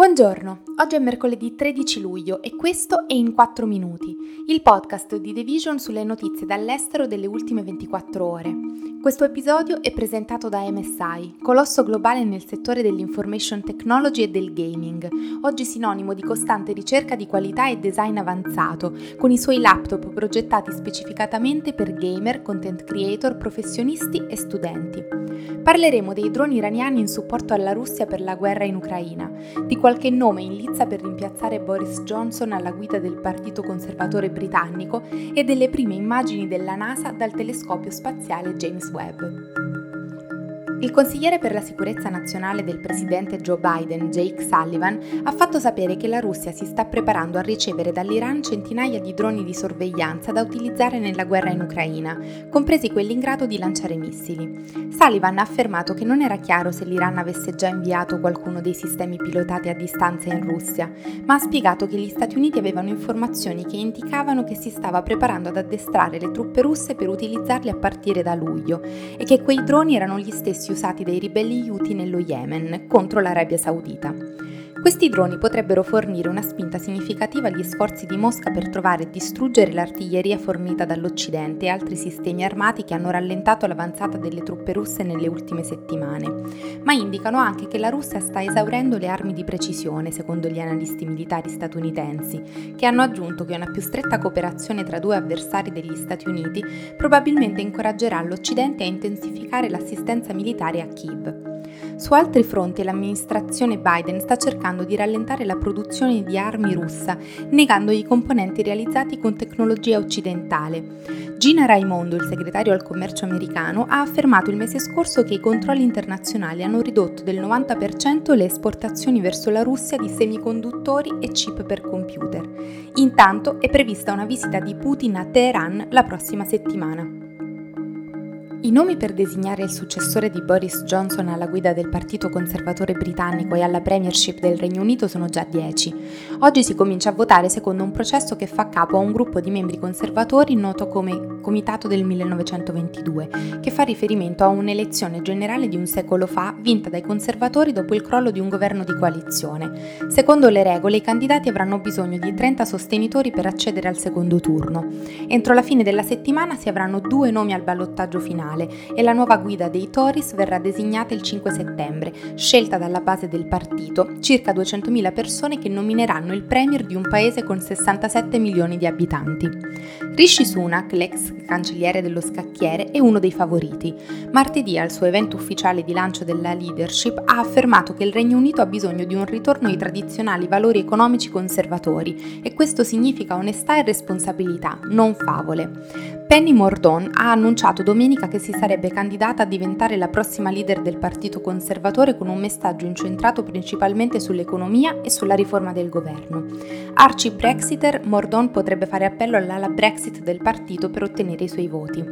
Buongiorno, oggi è mercoledì 13 luglio e questo è In 4 Minuti, il podcast di The Vision sulle notizie dall'estero delle ultime 24 ore. Questo episodio è presentato da MSI, colosso globale nel settore dell'information technology e del gaming, oggi sinonimo di costante ricerca di qualità e design avanzato, con i suoi laptop progettati specificatamente per gamer, content creator, professionisti e studenti. Parleremo dei droni iraniani in supporto alla Russia per la guerra in Ucraina, di qualche nome in lizza per rimpiazzare Boris Johnson alla guida del Partito Conservatore britannico e delle prime immagini della NASA dal telescopio spaziale James Webb. Il consigliere per la sicurezza nazionale del presidente Joe Biden, Jake Sullivan, ha fatto sapere che la Russia si sta preparando a ricevere dall'Iran centinaia di droni di sorveglianza da utilizzare nella guerra in Ucraina, compresi quelli in grado di lanciare missili. Sullivan ha affermato che non era chiaro se l'Iran avesse già inviato qualcuno dei sistemi pilotati a distanza in Russia, ma ha spiegato che gli Stati Uniti avevano informazioni che indicavano che si stava preparando ad addestrare le truppe russe per utilizzarli a partire da luglio e che quei droni erano gli stessi usati dai ribelli Houthi nello Yemen contro l'Arabia Saudita. Questi droni potrebbero fornire una spinta significativa agli sforzi di Mosca per trovare e distruggere l'artiglieria fornita dall'Occidente e altri sistemi armati che hanno rallentato l'avanzata delle truppe russe nelle ultime settimane, ma indicano anche che la Russia sta esaurendo le armi di precisione, secondo gli analisti militari statunitensi, che hanno aggiunto che una più stretta cooperazione tra due avversari degli Stati Uniti probabilmente incoraggerà l'Occidente a intensificare l'assistenza militare a Kiev. Su altri fronti l'amministrazione Biden sta cercando di rallentare la produzione di armi russa, negando i componenti realizzati con tecnologia occidentale. Gina Raimondo, il segretario al commercio americano, ha affermato il mese scorso che i controlli internazionali hanno ridotto del 90% le esportazioni verso la Russia di semiconduttori e chip per computer. Intanto è prevista una visita di Putin a Teheran la prossima settimana. I nomi per designare il successore di Boris Johnson alla guida del Partito Conservatore britannico e alla Premiership del Regno Unito sono già dieci. Oggi si comincia a votare secondo un processo che fa capo a un gruppo di membri conservatori noto come Comitato del 1922, che fa riferimento a un'elezione generale di un secolo fa vinta dai conservatori dopo il crollo di un governo di coalizione. Secondo le regole i candidati avranno bisogno di 30 sostenitori per accedere al secondo turno. Entro la fine della settimana si avranno due nomi al ballottaggio finale nazionale e la nuova guida dei Tories verrà designata il 5 settembre, scelta dalla base del partito, circa 200.000 persone che nomineranno il premier di un paese con 67 milioni di abitanti. Rishi Sunak, l'ex cancelliere dello scacchiere, è uno dei favoriti. Martedì, al suo evento ufficiale di lancio della leadership, ha affermato che il Regno Unito ha bisogno di un ritorno ai tradizionali valori economici conservatori e questo significa onestà e responsabilità, non favole. Penny Mordon ha annunciato domenica che si sarebbe candidata a diventare la prossima leader del Partito Conservatore con un messaggio incentrato principalmente sull'economia e sulla riforma del governo. Arci Brexiter, Mordon potrebbe fare appello all'ala Brexit del partito per ottenere i suoi voti.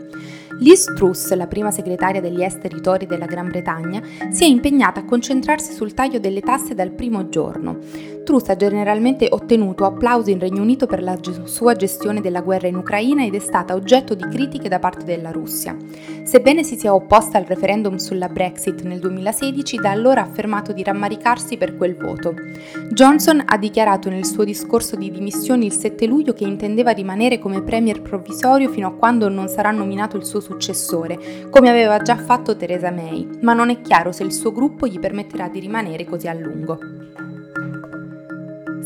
Liz Truss, la prima segretaria degli esteri Tori della Gran Bretagna, si è impegnata a concentrarsi sul taglio delle tasse dal primo giorno. Truss ha generalmente ottenuto applausi in Regno Unito per la sua gestione della guerra in Ucraina ed è stata oggetto di critiche da parte della Russia. Sebbene si sia opposta al referendum sulla Brexit nel 2016, da allora ha affermato di rammaricarsi per quel voto. Johnson ha dichiarato nel suo discorso di dimissioni il 7 luglio che intendeva rimanere come premier provvisorio fino a quando non sarà nominato il suo successore, come aveva già fatto Theresa May, ma non è chiaro se il suo gruppo gli permetterà di rimanere così a lungo.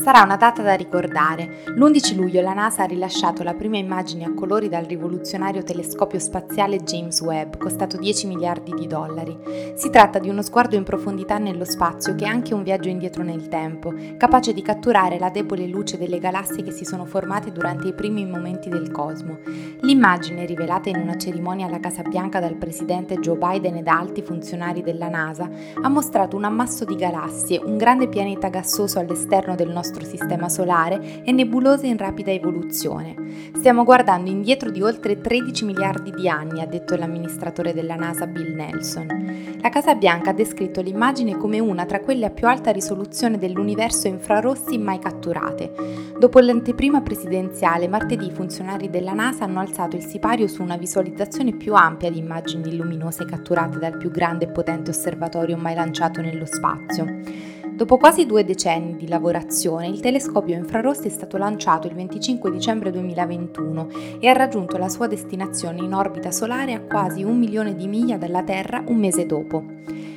Sarà una data da ricordare. L'11 luglio la NASA ha rilasciato la prima immagine a colori dal rivoluzionario telescopio spaziale James Webb, costato 10 miliardi di dollari. Si tratta di uno sguardo in profondità nello spazio che è anche un viaggio indietro nel tempo, capace di catturare la debole luce delle galassie che si sono formate durante i primi momenti del cosmo. L'immagine, rivelata in una cerimonia alla Casa Bianca dal presidente Joe Biden e da alti funzionari della NASA, ha mostrato un ammasso di galassie, un grande pianeta gassoso all'esterno del nostro nostro sistema solare e nebulose in rapida evoluzione. Stiamo guardando indietro di oltre 13 miliardi di anni, ha detto l'amministratore della NASA Bill Nelson. La Casa Bianca ha descritto l'immagine come una tra quelle a più alta risoluzione dell'universo infrarossi mai catturate. Dopo l'anteprima presidenziale, martedì i funzionari della NASA hanno alzato il sipario su una visualizzazione più ampia di immagini luminose catturate dal più grande e potente osservatorio mai lanciato nello spazio. Dopo quasi due decenni di lavorazione, il telescopio infrarossi è stato lanciato il 25 dicembre 2021 e ha raggiunto la sua destinazione in orbita solare a quasi un milione di miglia dalla Terra un mese dopo.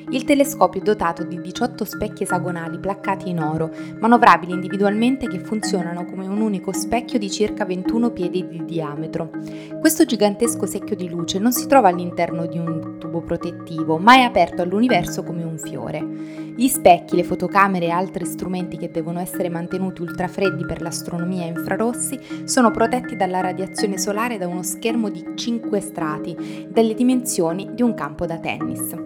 Il telescopio è dotato di 18 specchi esagonali placcati in oro, manovrabili individualmente che funzionano come un unico specchio di circa 21 piedi di diametro. Questo gigantesco secchio di luce non si trova all'interno di un tubo protettivo, ma è aperto all'universo come un fiore. Gli specchi, le fotocamere e altri strumenti che devono essere mantenuti ultrafreddi per l'astronomia infrarossi sono protetti dalla radiazione solare da uno schermo di 5 strati, delle dimensioni di un campo da tennis.